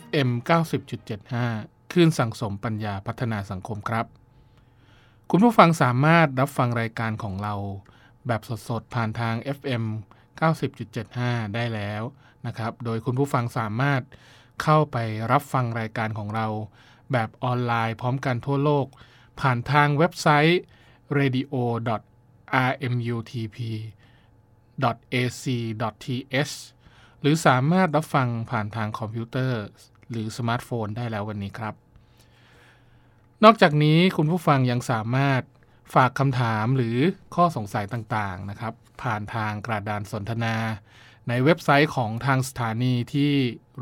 FM 90.75คลื่นสังสมปัญญาพัฒนาสังคมครับ คุณผู้ฟังสามารถรับฟังรายการของเรา แบบสดๆ ผ่านทาง FM 90.75 ได้แล้วนะครับ โดยคุณผู้ฟังสามารถเข้าไปรับฟังรายการของเรา แบบออนไลน์พร้อมกันทั่วโลก ผ่านทางเว็บไซต์ radio rmutp ac.th หรือสามารถรับฟังผ่านทางคอมพิวเตอร์ หรือสมาร์ทโฟนได้แล้ววันนี้ครับ นอกจากนี้คุณผู้ฟังยังสามารถฝากคำถามหรือข้อสงสัยต่างๆนะครับ ผ่านทางกระดานสนทนา ในเว็บไซต์ของทางสถานีที่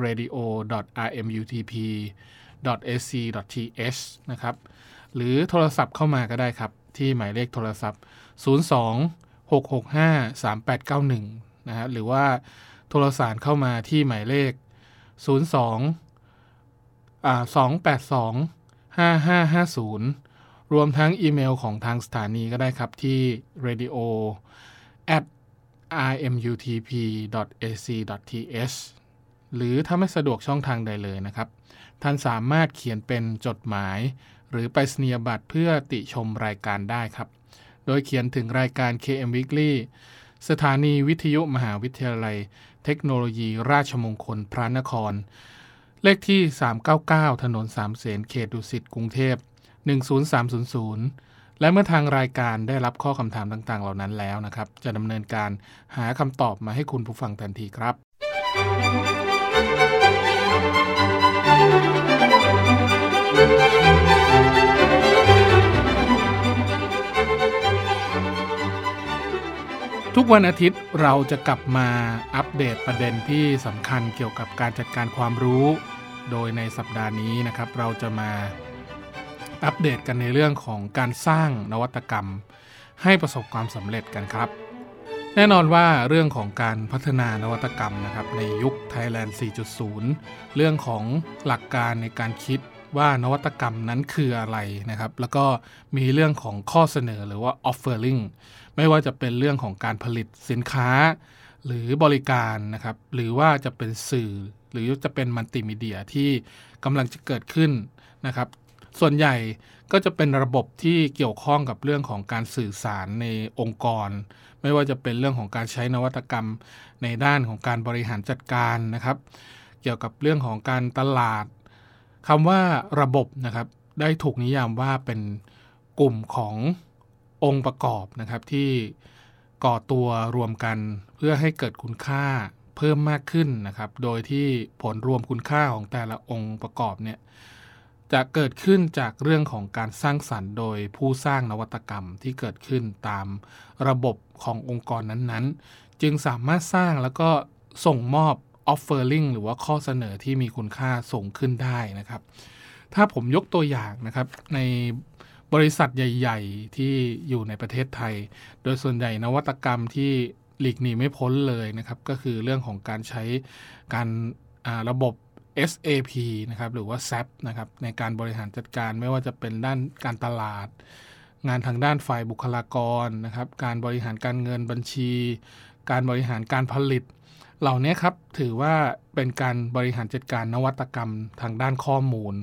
radio.rmutp.ac.th นะครับ หรือโทรศัพท์เข้ามาก็ได้ครับ ที่หมายเลขโทรศัพท์ 02 665 3891 นะฮะหรือว่า โทรสารเข้ามาที่หมายเลข 02อ่า282 5550 รวมทั้งอีเมลของทางสถานีก็ได้ครับที่ radio at rmutp ac th หรือถ้าไม่สะดวกช่องทางใดเลยนะครับ ท่านสามารถเขียนเป็นจดหมาย หรือไปสนียบัตรเพื่อติชมรายการได้ครับ โดยเขียนถึงรายการ KM Weekly สถานีวิทยุมหาวิทยาลัย เทคโนโลยีราชมงคลพระนคร เลขที่ 399 ถนนสามเสนเขตดุสิตกรุงเทพ 10300 และเมื่อทางรายการได้รับข้อคำถามต่างๆ เหล่านั้นแล้วนะครับ จะดำเนินการหาคำตอบมาให้คุณผู้ฟังทันทีครับ ทุกวันอาทิตย์เราจะกลับมาอัปเดตประเด็นที่สำคัญเกี่ยวกับการจัดการความรู้ โดยในสัปดาห์นี้นะครับ เราจะมาอัปเดตกันในเรื่องของการสร้างนวัตกรรม ให้ประสบความสำเร็จกันครับ แน่นอนว่าเรื่องของการพัฒนานวัตกรรมนะครับในยุค Thailand 4.0 เรื่องของหลักการในการคิด ว่านวัตกรรมนั้นคืออะไรนะครับ แล้วก็มีเรื่องของข้อเสนอหรือว่า offering ไม่ว่าจะเป็นเรื่องของการผลิตสินค้า หรือบริการนะครับ หรือว่าจะเป็นสื่อ หรือจะเป็นมัลติมีเดียที่กำลังจะเกิดขึ้นนะครับ ส่วนใหญ่ก็จะเป็นระบบที่เกี่ยวข้องกับเรื่องของการสื่อสารในองค์กร ไม่ว่าจะเป็นเรื่องของการใช้นวัตกรรมในด้านของการบริหารจัดการนะครับ เกี่ยวกับเรื่องของการตลาด คำว่าระบบนะครับ ได้ถูกนิยามว่าเป็นกลุ่มขององค์ประกอบนะครับที่ก่อตัวรวมกันเพื่อให้เกิดคุณค่าเพิ่มมากขึ้นนะครับ โดยที่ผลรวมคุณค่าของแต่ละองค์ประกอบเนี่ยจะเกิดขึ้นจากเรื่องของการสร้างสรรค์ โดยผู้สร้างนวัตกรรมที่เกิดขึ้นตามระบบขององค์กรนั้นๆ จึงสามารถสร้างแล้วก็ส่งมอบ offering หรือว่าข้อเสนอที่มีคุณค่าสูงขึ้นได้นะครับ ถ้าผมยกตัวอย่างนะครับในบริษัทใหญ่ ๆ ที่อยู่ในประเทศไทย โดยส่วนใหญ่นวัตกรรมที่หลีกหนีไม่พ้นเลยนะครับ ก็คือเรื่องของการใช้การระบบ SAP นะครับหรือว่า SAP นะครับในการบริหารจัดการไม่ว่าจะเป็นด้านการตลาด งานทางด้านฝ่ายบุคลากรนะครับ การบริหารการเงินบัญชี การบริหารการผลิต เหล่านี้ครับถือว่าเป็นการบริหารจัดการนวัตกรรมทางด้านข้อมูล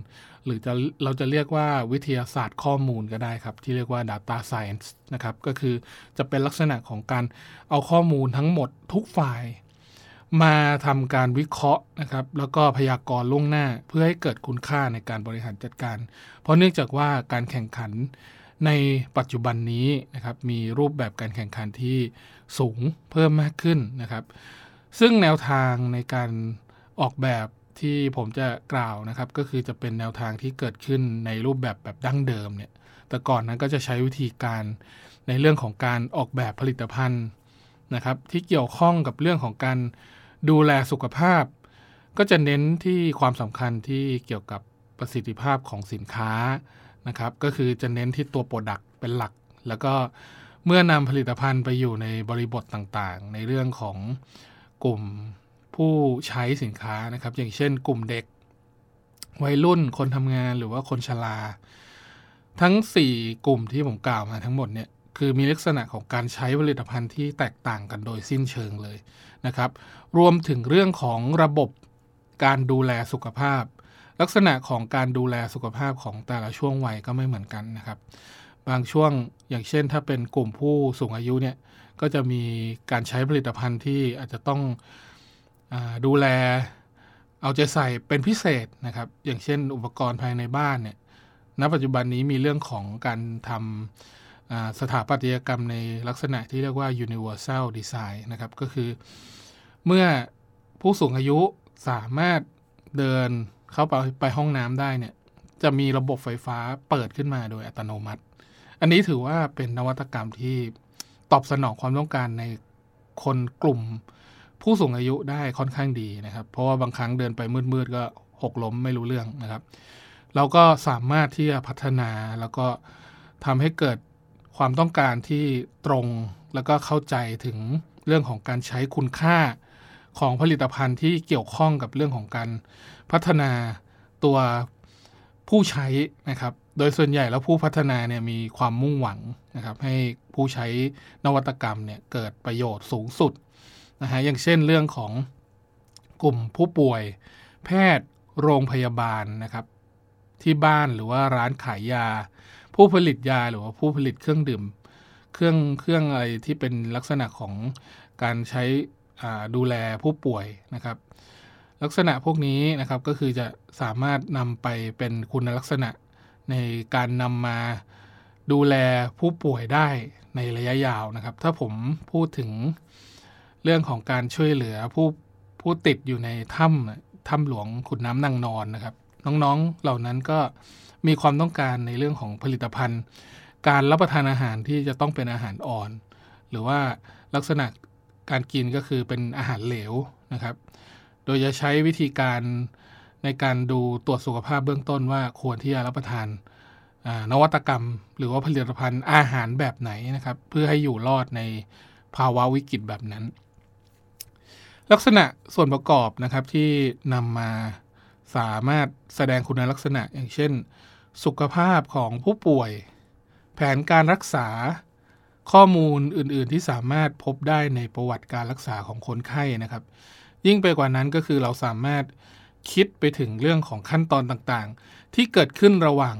หรือจะเราจะเรียกว่าวิทยาศาสตร์ข้อมูลก็ได้ครับ ที่เรียกว่า Data Science นะครับ ก็คือจะเป็นลักษณะของการเอาข้อมูลทั้งหมดทุกฝ่าย มาทำการวิเคราะห์นะครับ แล้วก็พยากรณ์ล่วงหน้าเพื่อให้เกิดคุณค่าในการบริหารจัดการ เพราะเนื่องจากว่าการแข่งขันในปัจจุบันนี้นะครับมีรูปแบบการแข่งขันที่สูงเพิ่มมากขึ้นนะครับ ซึ่งแนวทางในการออกแบบที่ผมจะกล่าวนะครับ ก็คือจะเป็นแนวทางที่เกิดขึ้นในรูปแบบแบบดั้งเดิมเนี่ย แต่ก่อนนั้นก็จะใช้วิธีการในเรื่องของการออกแบบผลิตภัณฑ์นะครับ ที่เกี่ยวข้องกับเรื่องของการดูแลสุขภาพ ก็จะเน้นที่ความสำคัญที่เกี่ยวกับประสิทธิภาพของสินค้านะครับ ก็คือจะเน้นที่ตัวโปรดักต์เป็นหลัก แล้วก็เมื่อนำผลิตภัณฑ์ไปอยู่ในบริบทต่างๆ ในเรื่องของ กลุ่มผู้ใช้สินค้านะครับ อย่างเช่น กลุ่มเด็ก วัยรุ่นคนทำงานหรือว่าคนชราทั้ง 4 กลุ่มที่ผมกล่าวมาทั้งหมดเนี่ยคือมีลักษณะของการใช้ผลิตภัณฑ์ที่แตกต่างกันโดยสิ้นเชิงเลยนะครับ รวมถึงเรื่องของระบบการดูแลสุขภาพ ลักษณะของการดูแลสุขภาพของแต่ละช่วงวัยก็ไม่เหมือนกันนะครับ บางช่วงอย่างเช่นถ้าเป็นกลุ่มผู้สูงอายุเนี่ย ก็จะมีการใช้ผลิตภัณฑ์ที่อาจจะต้องอดูแลเอาใจใส่เป็นพิเศษนะครับ อย่างเช่นอุปกรณ์ภายในบ้านเนี่ยณปัจจุบันนี้มีเรื่องของการทำสถาปัตยกรรมในลักษณะที่เรียกว่า universal design นะครับ ก็คือเมื่อผู้สูงอายุสามารถเดินเข้าไปไปห้องน้ำได้เนี่ย จะมีระบบไฟฟ้าเปิดขึ้นมาโดยอัตโนมัติ อันนี้ถือว่าเป็นนวัตกรรมที่ ตอบสนองความต้องการในคนกลุ่มผู้สูงอายุได้ค่อนข้างดีนะครับ เพราะว่าบางครั้งเดินไปมืดๆก็หกล้มไม่รู้เรื่องนะครับ เราก็สามารถที่จะพัฒนาแล้วก็ทำให้เกิดความต้องการที่ตรงแล้วก็เข้าใจถึงเรื่องของการใช้คุณค่าของผลิตภัณฑ์ที่เกี่ยวข้องกับเรื่องของการพัฒนาตัวผู้ใช้นะครับ โดยส่วนใหญ่แล้วผู้พัฒนาเนี่ยมีความมุ่งหวังนะครับให้ผู้ใช้นวัตกรรมเนี่ยเกิดประโยชน์สูงสุดนะฮะอย่างเช่นเรื่องของกลุ่มผู้ป่วย แพทย์โรงพยาบาลนะครับ ที่บ้านหรือว่าร้านขายยา ผู้ผลิตยาหรือว่าผู้ผลิตเครื่องดื่ม เครื่องเครื่องอะไรที่เป็นลักษณะของการใช้ดูแลผู้ป่วยนะครับ ลักษณะพวกนี้นะครับก็คือจะสามารถนำไปเป็นคุณลักษณะ ในการนำมาดูแลผู้ป่วยได้ในระยะยาวนะครับ ถ้าผมพูดถึงเรื่องของการช่วยเหลือผู้ผู้ติดอยู่ในถ้ำถ้ำหลวงขุนน้ำนางนอนนะครับ น้องๆเหล่านั้นก็มีความต้องการในเรื่องของผลิตภัณฑ์ การรับประทานอาหารที่จะต้องเป็นอาหารอ่อน หรือว่าลักษณะการกินก็คือเป็นอาหารเหลวนะครับ โดยจะใช้วิธีการ ในการดูตรวจสุขภาพเบื้องต้นว่าควรที่จะรับประทานนวัตกรรม หรือว่าผลิตภัณฑ์อาหารแบบไหนนะครับ เพื่อให้อยู่รอดในภาวะวิกฤตแบบนั้น ลักษณะส่วนประกอบนะครับที่นำมาสามารถแสดงคุณลักษณะอย่างเช่น สุขภาพของผู้ป่วย แผนการรักษาข้อมูลอื่น ๆ ที่สามารถพบได้ในประวัติการรักษาของคนไข้นะครับ ยิ่งไปกว่านั้นก็คือเราสามารถ คิดไปถึงเรื่องของขั้นตอนต่างๆ ที่เกิดขึ้นระหว่าง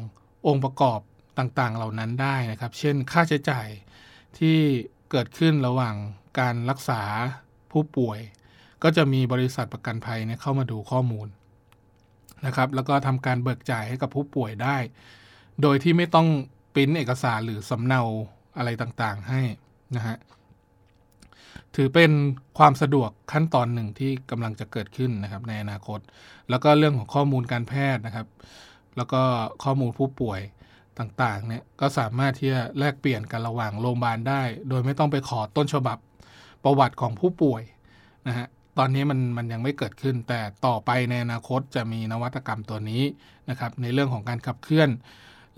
องค์ประกอบต่างๆ เหล่านั้นได้นะครับ เช่น ค่าใช้จ่ายที่เกิดขึ้นระหว่างการรักษาผู้ป่วย ก็จะมีบริษัทประกันภัยเนี่ยเข้ามาดูข้อมูลนะครับ แล้วก็ทำการเบิกจ่ายให้กับผู้ป่วยได้ โดยที่ไม่ต้องปริ้นเอกสารหรือสำเนาอะไรต่างๆ ให้นะฮะ ถือเป็นความสะดวกขั้นตอนหนึ่งที่กำลังจะเกิดขึ้นนะครับในอนาคต แล้วก็เรื่องของข้อมูลการแพทย์นะครับ แล้วก็ข้อมูลผู้ป่วยต่างๆเนี่ยก็สามารถที่จะแลกเปลี่ยนกันระหว่างโรงพยาบาลได้ โดยไม่ต้องไปขอต้นฉบับประวัติของผู้ป่วยนะฮะตอนนี้มันมันยังไม่เกิดขึ้น แต่ต่อไปในอนาคตจะมีนวัตกรรมตัวนี้นะครับในเรื่องของการขับเคลื่อน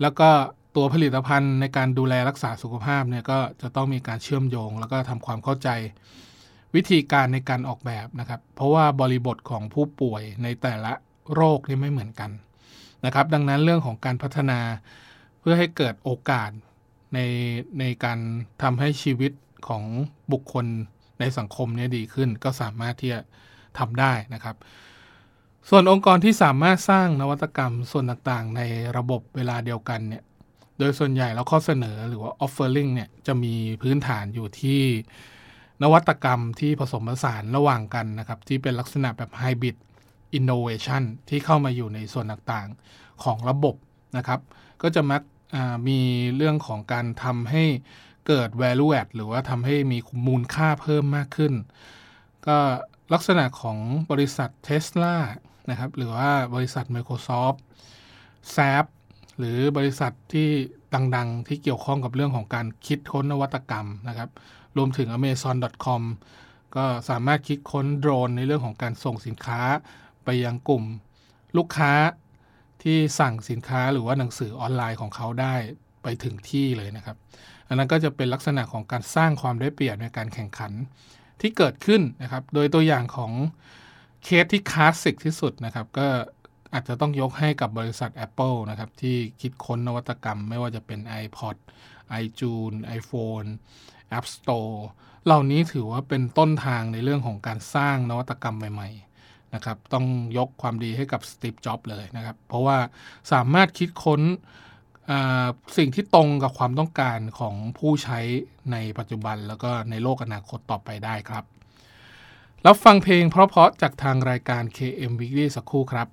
แล้วก็ ตัวผลิตภัณฑ์ในการดูแลรักษาสุขภาพเนี่ยก็จะต้องมีการเชื่อมโยง แล้วก็ทำความเข้าใจ วิธีการในการออกแบบนะครับ เพราะว่าบริบทของผู้ป่วยในแต่ละโรคนี่ไม่เหมือนกันนะครับ ดังนั้นเรื่องของการพัฒนาเพื่อให้เกิดโอกาสในในการทำให้ชีวิตของบุคคลในสังคมนี้ดีขึ้น ก็สามารถที่จะทำได้นะครับ ส่วนองค์กรที่สามารถสร้างนวัตกรรมส่วนต่างๆ ในระบบเวลาเดียวกันเนี่ย โดยส่วนใหญ่แล้วข้อเสนอหรือว่า offering เนี่ยจะมีพื้นฐานอยู่ที่นวัตกรรมที่ผสมผสานระหว่างกันนะครับ ที่เป็นลักษณะแบบไฮบริดอินโนเวชันที่เข้ามาอยู่ในส่วนต่างๆของระบบนะครับ ก็จะมักมีเรื่องของการทำให้เกิด value add หรือว่าทำให้มีมูลค่าเพิ่มมากขึ้น ก็ลักษณะของบริษัท Tesla นะครับ หรือว่าบริษัท Microsoft s a p หรือบริษัทที่ดังๆ ที่เกี่ยวข้องกับเรื่องของการคิดค้นนวัตกรรมนะครับ รวมถึง amazon.com ก็สามารถคิดค้นโดรนในเรื่องของการส่งสินค้าไปยังกลุ่ม ลูกค้าที่สั่งสินค้าหรือว่าหนังสือออนไลน์ของเขาได้ไปถึงที่เลยนะครับ อันนั้นก็จะเป็นลักษณะของการสร้างความได้เปรียบในการแข่งขันที่เกิดขึ้นนะครับ โดยตัวอย่างของเคสที่คลาสสิกที่สุดนะครับ ก็ อาจจะต้องยกให้กับบริษัท Apple นะครับ ที่คิดค้นนวัตกรรมไม่ว่าจะเป็น iPod iTunes iPhone App Store เหล่านี้ถือว่าเป็นต้นทางในเรื่องของการสร้างนวัตกรรมใหม่ๆนะครับ ต้องยกความดีให้กับสตีฟจ็อบเลยนะครับ เพราะว่าสามารถคิดค้นสิ่งที่ตรงกับความต้องการของผู้ใช้ในปัจจุบันแล้วก็ในโลกอนาคตต่อไปได้ครับ แล้วฟังเพลงเพราะๆจากทางรายการ KM Weekly สักครู่ครับ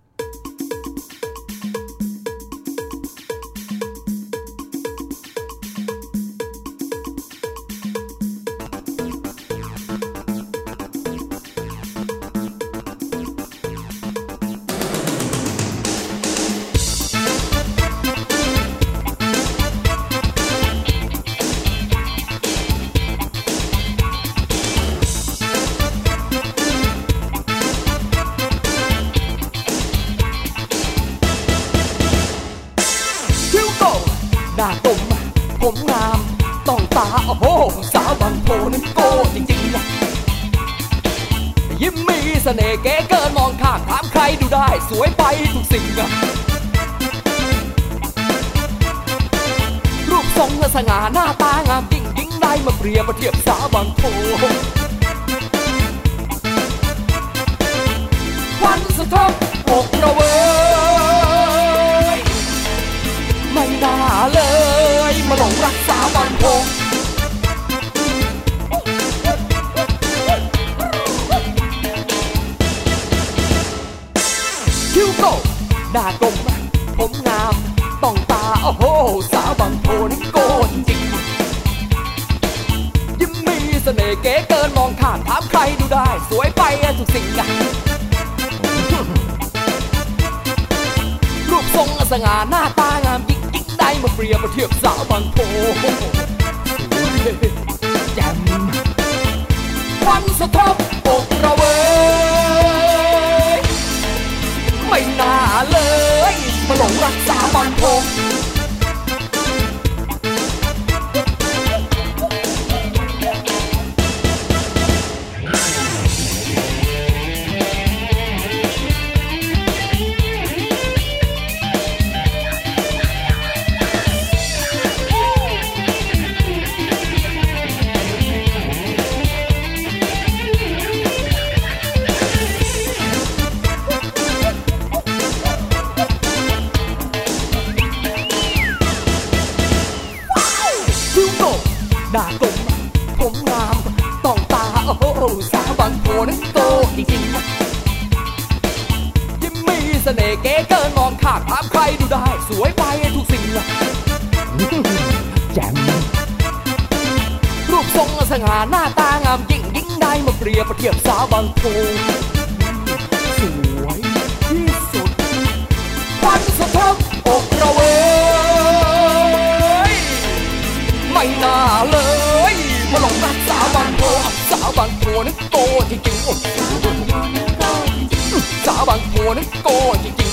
มองข้างถามใครดูได้ สวยไปทุกสิ่งรูปทรงและสง่าหน้าตางามยิ่งยิ่งได้มาเปรียบมาเทียบสาบางโพวันสะท้อนอกระเวยไม่น่าเลย มาหลงรักสาบางโพ หน้ากลมผมงาม ต้องตา โอ้โห สาวบางโพนโกนจริง ยิ้มมีเสน่ห์เก๋เกินมองข้ามถามใครดูได้ สวยไปทุกสิ่งอะรูปทรงสง่าหน้าตางามยิ่งยิ่งได้มาเปรียบมาเทียบสาวบางโพ เก๋เกินมองข้างถามใครดูได้ สวยไปทุกสิ่งแจ่มรูปทรงสง่าหน้าตางามยิ่งยิ่งได้มาเปรียบเทียบสาวบางโพสวยที่สุดฟันสะท้อนอกระเวยไม่น่าเลยมาหลงรักสาวบางโพสาวบางโพนั้นโตที่จริงสาวบางโพนั้นโตจริง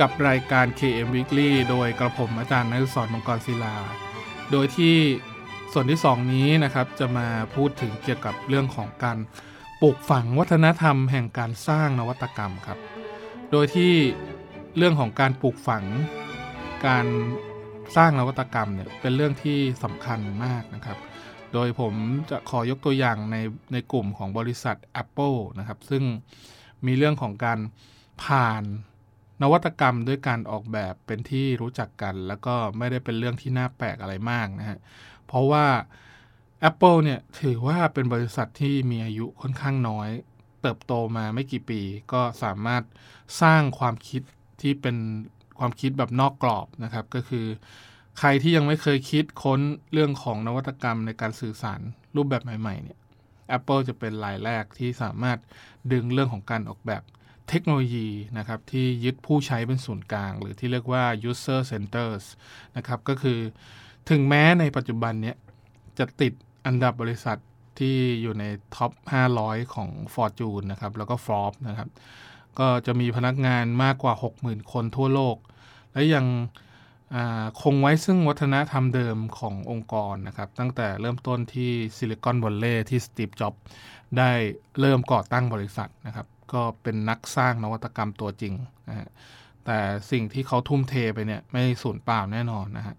กับรายการ KM Weekly โดยกระผมอาจารย์นักสอนมังกรศิลา โดยที่ส่วนที่ 2 นี้นะครับจะมาพูดถึงเกี่ยวกับเรื่องของการปลูกฝังวัฒนธรรมแห่งการสร้างนวัตกรรมครับ โดยที่เรื่องของการปลูกฝัง การสร้างนวัตกรรมเนี่ยเป็นเรื่องที่สำคัญมากนะครับ โดยผมจะขอยกตัวอย่างในในกลุ่มของบริษัท Apple นะครับ ซึ่งมีเรื่องของการผ่าน นวัตกรรมด้วยการออกแบบเป็นที่รู้จักกัน แล้วก็ไม่ได้เป็นเรื่องที่น่าแปลกอะไรมากนะฮะ เพราะว่า Apple เนี่ยถือว่าเป็นบริษัทที่มีอายุค่อนข้างน้อย เติบโตมาไม่กี่ปี ก็สามารถสร้างความคิดที่เป็นความคิดแบบนอกกรอบนะครับ ก็คือใครที่ยังไม่เคยคิดค้นเรื่องของนวัตกรรมในการสื่อสารรูปแบบใหม่ๆเนี่ย Apple จะเป็นรายแรกที่สามารถดึงเรื่องของการออกแบบ เทคโนโลยีนะครับที่ยึดผู้ใช้เป็นศูนย์กลาง หรือที่เรียกว่า user centers นะครับก็คือถึงแม้ในปัจจุบันเนี้ยจะติดอันดับบริษัทที่อยู่ในท็อป 500 ของ Fortune นะครับแล้วก็ Forbes นะครับก็จะมีพนักงานมากกว่า 60,000 คนทั่วโลก และยังคงไว้ซึ่งวัฒนธรรมเดิมขององค์กรนะครับ ตั้งแต่เริ่มต้นที่ซิลิคอนวัลเลย์ที่สตีฟจ็อบได้เริ่มก่อตั้งบริษัทนะครับ ก็เป็นนักสร้างนวัตกรรมตัวจริงนะฮะแต่สิ่งที่เขาทุ่มเทไปเนี่ยไม่สูญเปล่าแน่นอนนะฮะ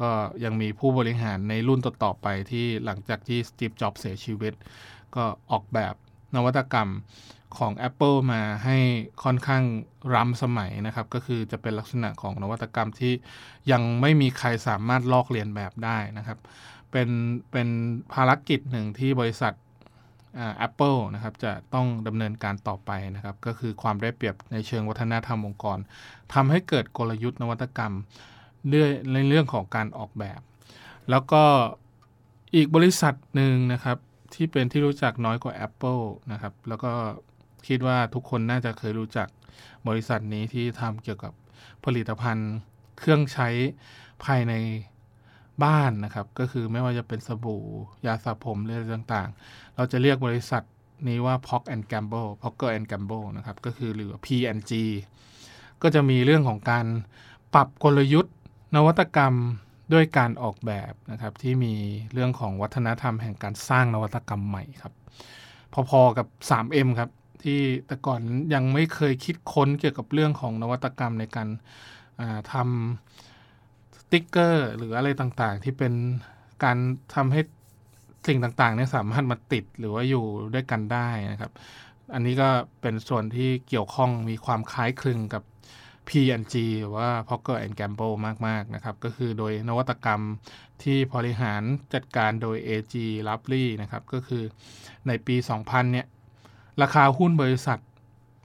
ก็ยังมีผู้บริหารในรุ่นต่อๆไปที่หลังจากที่สตีฟจ็อบเสียชีวิต ก็ออกแบบนวัตกรรมของ Apple มาให้ค่อนข้างล้ำสมัยนะครับ ก็คือจะเป็นลักษณะของนวัตกรรมที่ยังไม่มีใครสามารถลอกเลียนแบบได้นะครับ เป็นเป็นภารกิจหนึ่งที่บริษัท แอปเปิลนะครับจะต้องดำเนินการต่อไปนะครับ ก็คือความได้เปรียบในเชิงวัฒนธรรมองค์กรทำให้เกิดกลยุทธ์นวัตกรรมในเรื่องของการออกแบบ แล้วก็อีกบริษัทหนึ่งนะครับ ที่เป็นที่รู้จักน้อยกว่า Apple นะครับ แล้วก็คิดว่าทุกคนน่าจะเคยรู้จักบริษัทนี้ที่ทำเกี่ยวกับผลิตภัณฑ์เครื่องใช้ภายใน บ้านนะครับ ก็คือไม่ว่าจะเป็นสบู่ ยาสระผมอะไรต่างๆ เราจะเรียกบริษัทนี้ว่า Pock and Gamble Pocker and Gamble นะครับ ก็คือหรือ P&G ก็จะมีเรื่องของการปรับกลยุทธ์ นวัตกรรมด้วยการออกแบบนะครับ ที่มีเรื่องของวัฒนธรรมแห่งการสร้างนวัตกรรมใหม่ครับ พอๆกับ 3M ครับ ที่แต่ก่อนยังไม่เคยคิดค้นเกี่ยวกับเรื่องของนวัตกรรมในการทำ ติ๊กเกอร์ หรืออะไรต่างๆ ที่เป็นการทำให้สิ่งต่างๆเนี่ยสามารถมาติดหรือว่าอยู่ด้วยกันได้นะครับ อันนี้ก็เป็นส่วนที่เกี่ยวข้องมีความคล้ายคลึงกับ P&G หรือว่า Procter and Gamble มาก ๆ นะครับ ก็คือโดยนวัตกรรมที่บริหารจัดการโดย AG l o v e l y นะครับ ก็คือในปี 2000 เนี่ย ราคาหุ้นบริษัท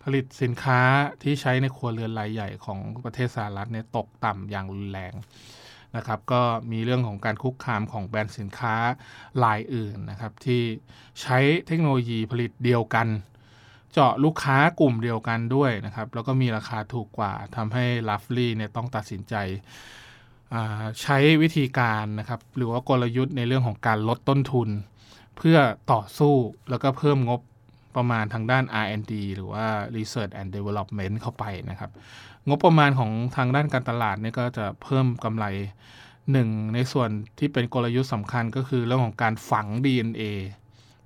ผลิตสินค้าที่ใช้ในครัวเรือนรายใหญ่ของประเทศสหรัฐเนี่ยตกต่ำอย่างรุนแรงนะครับก็มีเรื่องของการคุกคามของแบรนด์สินค้ารายอื่นนะครับที่ใช้เทคโนโลยีผลิตเดียวกัน เจาะลูกค้ากลุ่มเดียวกันด้วยนะครับแล้วก็มีราคาถูกกว่าทำให้ลัฟลี่เนี่ยต้องตัดสินใจใช้วิธีการนะครับหรือว่ากลยุทธ์ในเรื่องของการลดต้นทุน เพื่อต่อสู้แล้วก็เพิ่มงบ ประมาณทางด้าน R&D หรือว่า Research and Development เข้าไปนะครับ งบประมาณของทางด้านการตลาดนี่ก็จะเพิ่มกำไรหนึ่งในส่วนที่เป็นกลยุทธ์สำคัญก็คือเรื่องของการฝัง DNA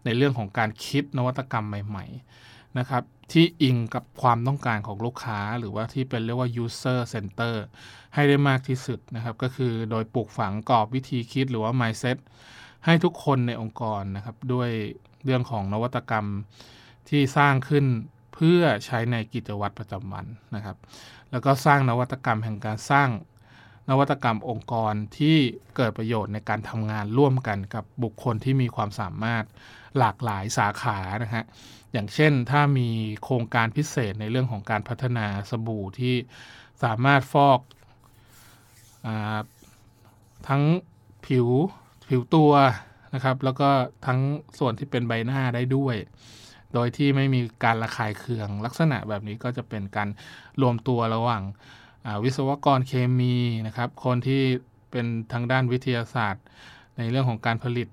ในเรื่องของการคิดนวัตกรรมใหม่ ๆ นะครับ ที่อิงกับความต้องการของลูกค้า หรือว่าที่เป็นเรียกว่า user center ให้ได้มากที่สุดนะครับ ก็คือโดยปลูกฝังกรอบวิธีคิดหรือว่า mindset ให้ทุกคนในองค์กรนะครับ ด้วยเรื่องของนวัตกรรม ที่สร้างขึ้นเพื่อใช้ในกิจวัตรประจำวันนะครับ แล้วก็สร้างนวัตกรรมแห่งการสร้างนวัตกรรมองค์กรที่เกิดประโยชน์ในการทำงานร่วมกันกับบุคคลที่มีความสามารถหลากหลายสาขานะฮะอย่างเช่นถ้ามีโครงการพิเศษในเรื่องของการพัฒนาสบู่ที่สามารถฟอกอทั้งผิวผิวตัวนะครับ แล้วก็ทั้งส่วนที่เป็นใบหน้าได้ด้วย โดยที่ไม่มีการระคายเคือง ลักษณะแบบนี้ก็จะเป็นการรวมตัวระหว่างวิศวกรเคมีนะครับคนที่เป็นทางด้านวิทยาศาสตร์ ในเรื่องของการผลิต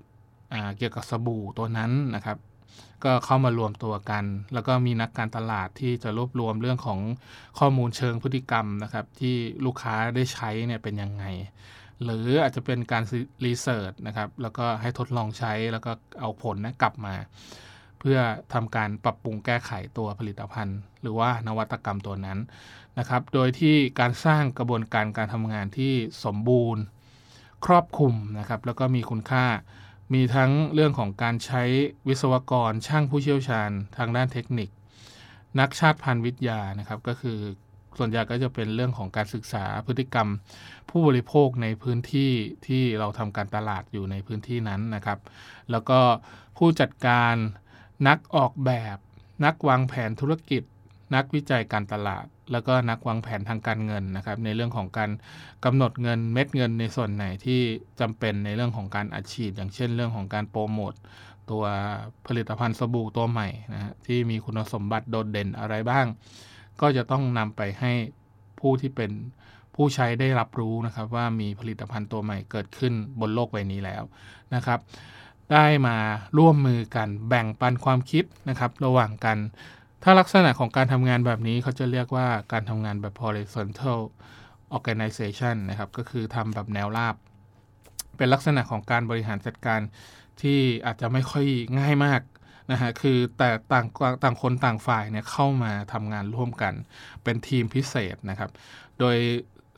เกี่ยวกับสบู่ตัวนั้นนะครับก็เข้ามารวมตัวกัน แล้วก็มีนักการตลาดที่จะรวบรวมเรื่องของข้อมูลเชิงพฤติกรรมนะครับ ที่ลูกค้าได้ใช้เนี่ยเป็นยังไง หรืออาจจะเป็นการรีเสิร์ชนะครับ แล้วก็ให้ทดลองใช้แล้วก็เอาผลนะกลับมา พื่พื่อทำการปรับปรุงแก้ไขตัวผลิตภัณฑ์ หรือว่านวัตกรรมตัวนั้นนะครับ โดยที่การสร้างกระบวนการการทำงานที่สมบูรณ์ ครอบคลุมนะครับ แล้วก็มีคุณค่า มีทั้งเรื่องของการใช้วิศวกรช่างผู้เชี่ยวชาญ ทางด้านเทคนิค นักชาติพันธุ์วิทยานะครับก็คือส่วนใหญ่ก็จะเป็นเรื่องของการศึกษาพฤติกรรม ผู้บริโภคในพื้นที่ที่เราทำการตลาดอยู่ในพื้นที่นั้นนะครับ แล้วก็ผู้จัดการ นักออกแบบ นักวางแผนธุรกิจ นักวิจัยการตลาด แล้วก็นักวางแผนทางการเงินนะครับ ในเรื่องของการกำหนดเงินเม็ดเงินในส่วนไหนที่จำเป็นในเรื่องของการอัดฉีด อย่างเช่นเรื่องของการโปรโมทตัวผลิตภัณฑ์สบู่ตัวใหม่นะฮะที่มีคุณสมบัติโดดเด่นอะไรบ้าง ก็จะต้องนำไปให้ผู้ที่เป็นผู้ใช้ได้รับรู้นะครับว่ามีผลิตภัณฑ์ตัวใหม่เกิดขึ้นบนโลกใบนี้แล้วนะครับ ได้มาร่วมมือกันแบ่งปันความคิดนะครับ ระหว่างกัน ถ้าลักษณะของการทำงานแบบนี้เขาจะเรียกว่าการทำงานแบบ horizontal organization นะครับ ก็คือทำแบบแนวราบ เป็นลักษณะของการบริหารจัดการที่อาจจะไม่ค่อยง่ายมากนะฮะคือแต่ต่างต่างคนต่างฝ่ายเนี่ยเข้ามาทำงานร่วมกัน เป็นทีมพิเศษนะครับ โดย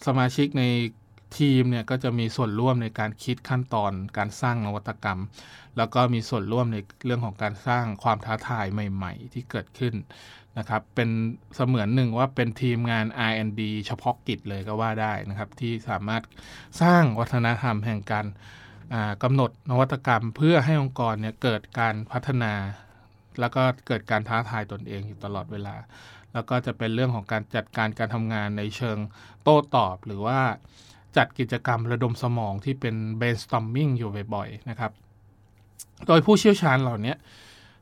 สมาชิกใน ทีมเนี่ยก็จะมีส่วนร่วมในการคิดขั้นตอนการสร้างนวัตกรรม แล้วก็มีส่วนร่วมในเรื่องของการสร้างความท้าทายใหม่ ๆ ที่เกิดขึ้นนะครับเป็นเสมือนหนึ่งว่าเป็นทีมงาน R&D เฉพาะกิจเลยก็ว่าได้นะครับ ที่สามารถสร้างวัฒนธรรมแห่งการกำหนดนวัตกรรม เพื่อให้องค์กรเนี่ยเกิดการพัฒนา แล้วก็เกิดการท้าทายตนเองอยู่ตลอดเวลา แล้วก็จะเป็นเรื่องของการจัดการการทำงานในเชิงโต้ตอบหรือว่า จัดกิจกรรมระดมสมองที่เป็น brainstorming อยู่บ่อยๆ นะครับ โดยผู้เชี่ยวชาญเหล่านี้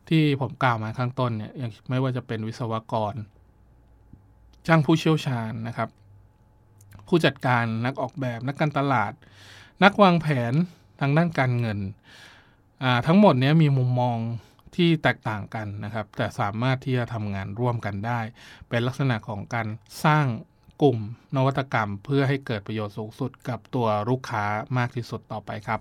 ที่ผมกล่าวมาข้างต้นเนี่ยไม่ว่าจะเป็นวิศวกร ช่างผู้เชี่ยวชาญนะครับ ผู้จัดการนักออกแบบนักการตลาด นักวางแผนทางด้านการเงิน ทั้งหมดนี้มีมุมมองที่แตกต่างกันนะครับ แต่สามารถที่จะทำงานร่วมกันได้ เป็นลักษณะของการสร้าง กลุ่มนวัตกรรม เพื่อให้เกิดประโยชน์สูงสุดกับตัวลูกค้ามากที่สุดต่อไปครับ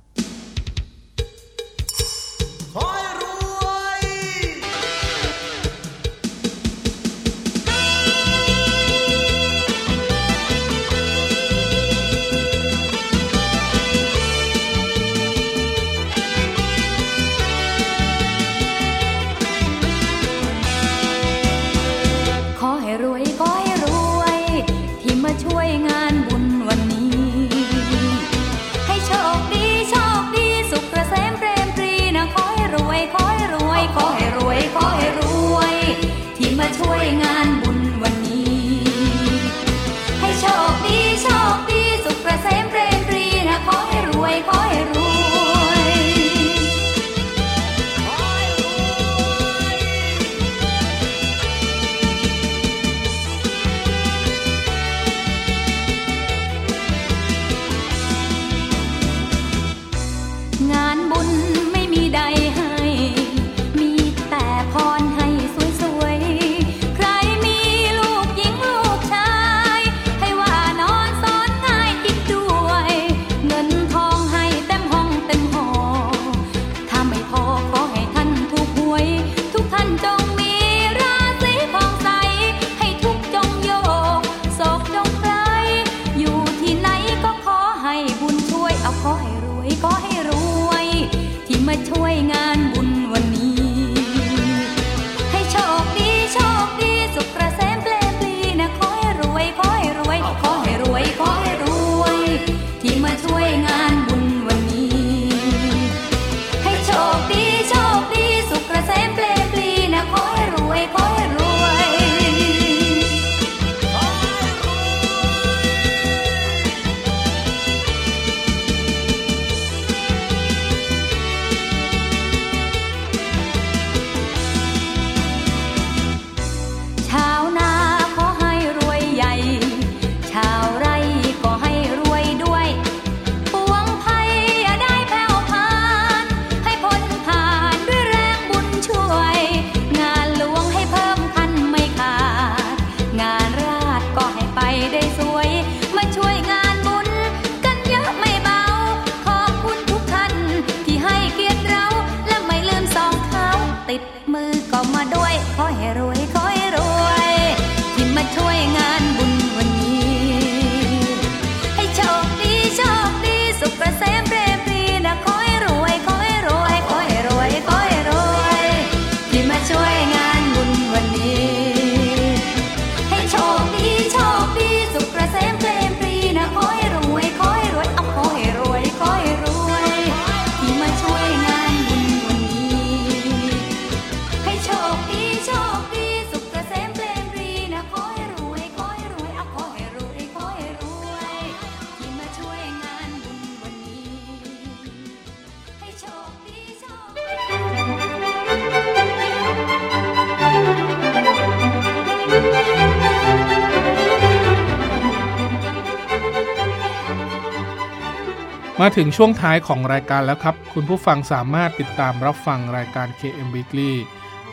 มาถึงช่วงท้ายของรายการแล้วครับ คุณผู้ฟังสามารถติดตามรับฟังรายการ KM Weekly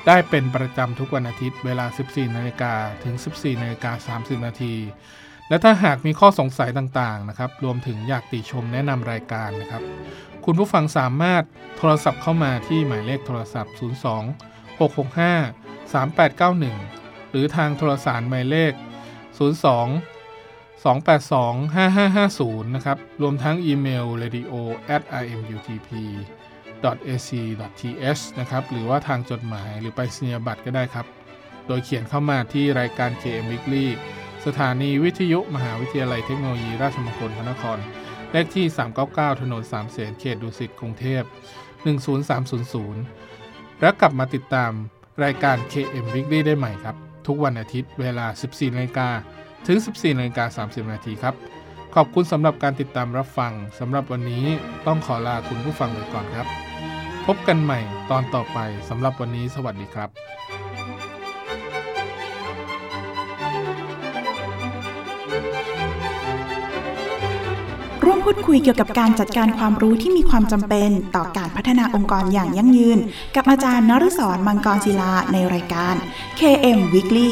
ได้เป็นประจำทุกวันอาทิตย์เวลา 14 นาฬิกาถึง 14 นาฬิกา 30 นาที และถ้าหากมีข้อสงสัยต่างๆนะครับ รวมถึงอยากติชมแนะนำรายการนะครับ คุณผู้ฟังสามารถโทรศัพท์เข้ามาที่หมายเลขโทรศัพท์ 02 665 3891 หรือทางโทรสารหมายเลข 02 282 5550 นะครับ รวมทั้งอีเมล radio at imutp ac th นะครับ หรือว่าทางจดหมายหรือไปสนียบัตรก็ได้ครับ โดยเขียนเข้ามาที่รายการ KM Weekly สถานีวิทยุมหาวิทยาลัยเทคโนโลยีราชมงคลพระนคร เลขที่ 399 ถนนสามเสนเขตดุสิตกรุงเทพ 10300 แล้วกลับมาติดตามรายการ KM Weekly ได้ใหม่ครับ ทุกวันอาทิตย์เวลา 14นาฬิกา ถึง 14นาฬิกา30 นาทีครับ ขอบคุณสำหรับการติดตามรับฟังสำหรับวันนี้ต้องขอลาคุณผู้ฟังไปก่อนครับ พบกันใหม่ตอนต่อไปสำหรับวันนี้สวัสดีครับร่วมพูดคุยเกี่ยวกับการจัดการความรู้ที่มีความจำเป็นต่อการพัฒนาองค์กรอย่างยั่งยืน กับอาจารย์นฤศรมังกรศิลาในรายการ KM Weekly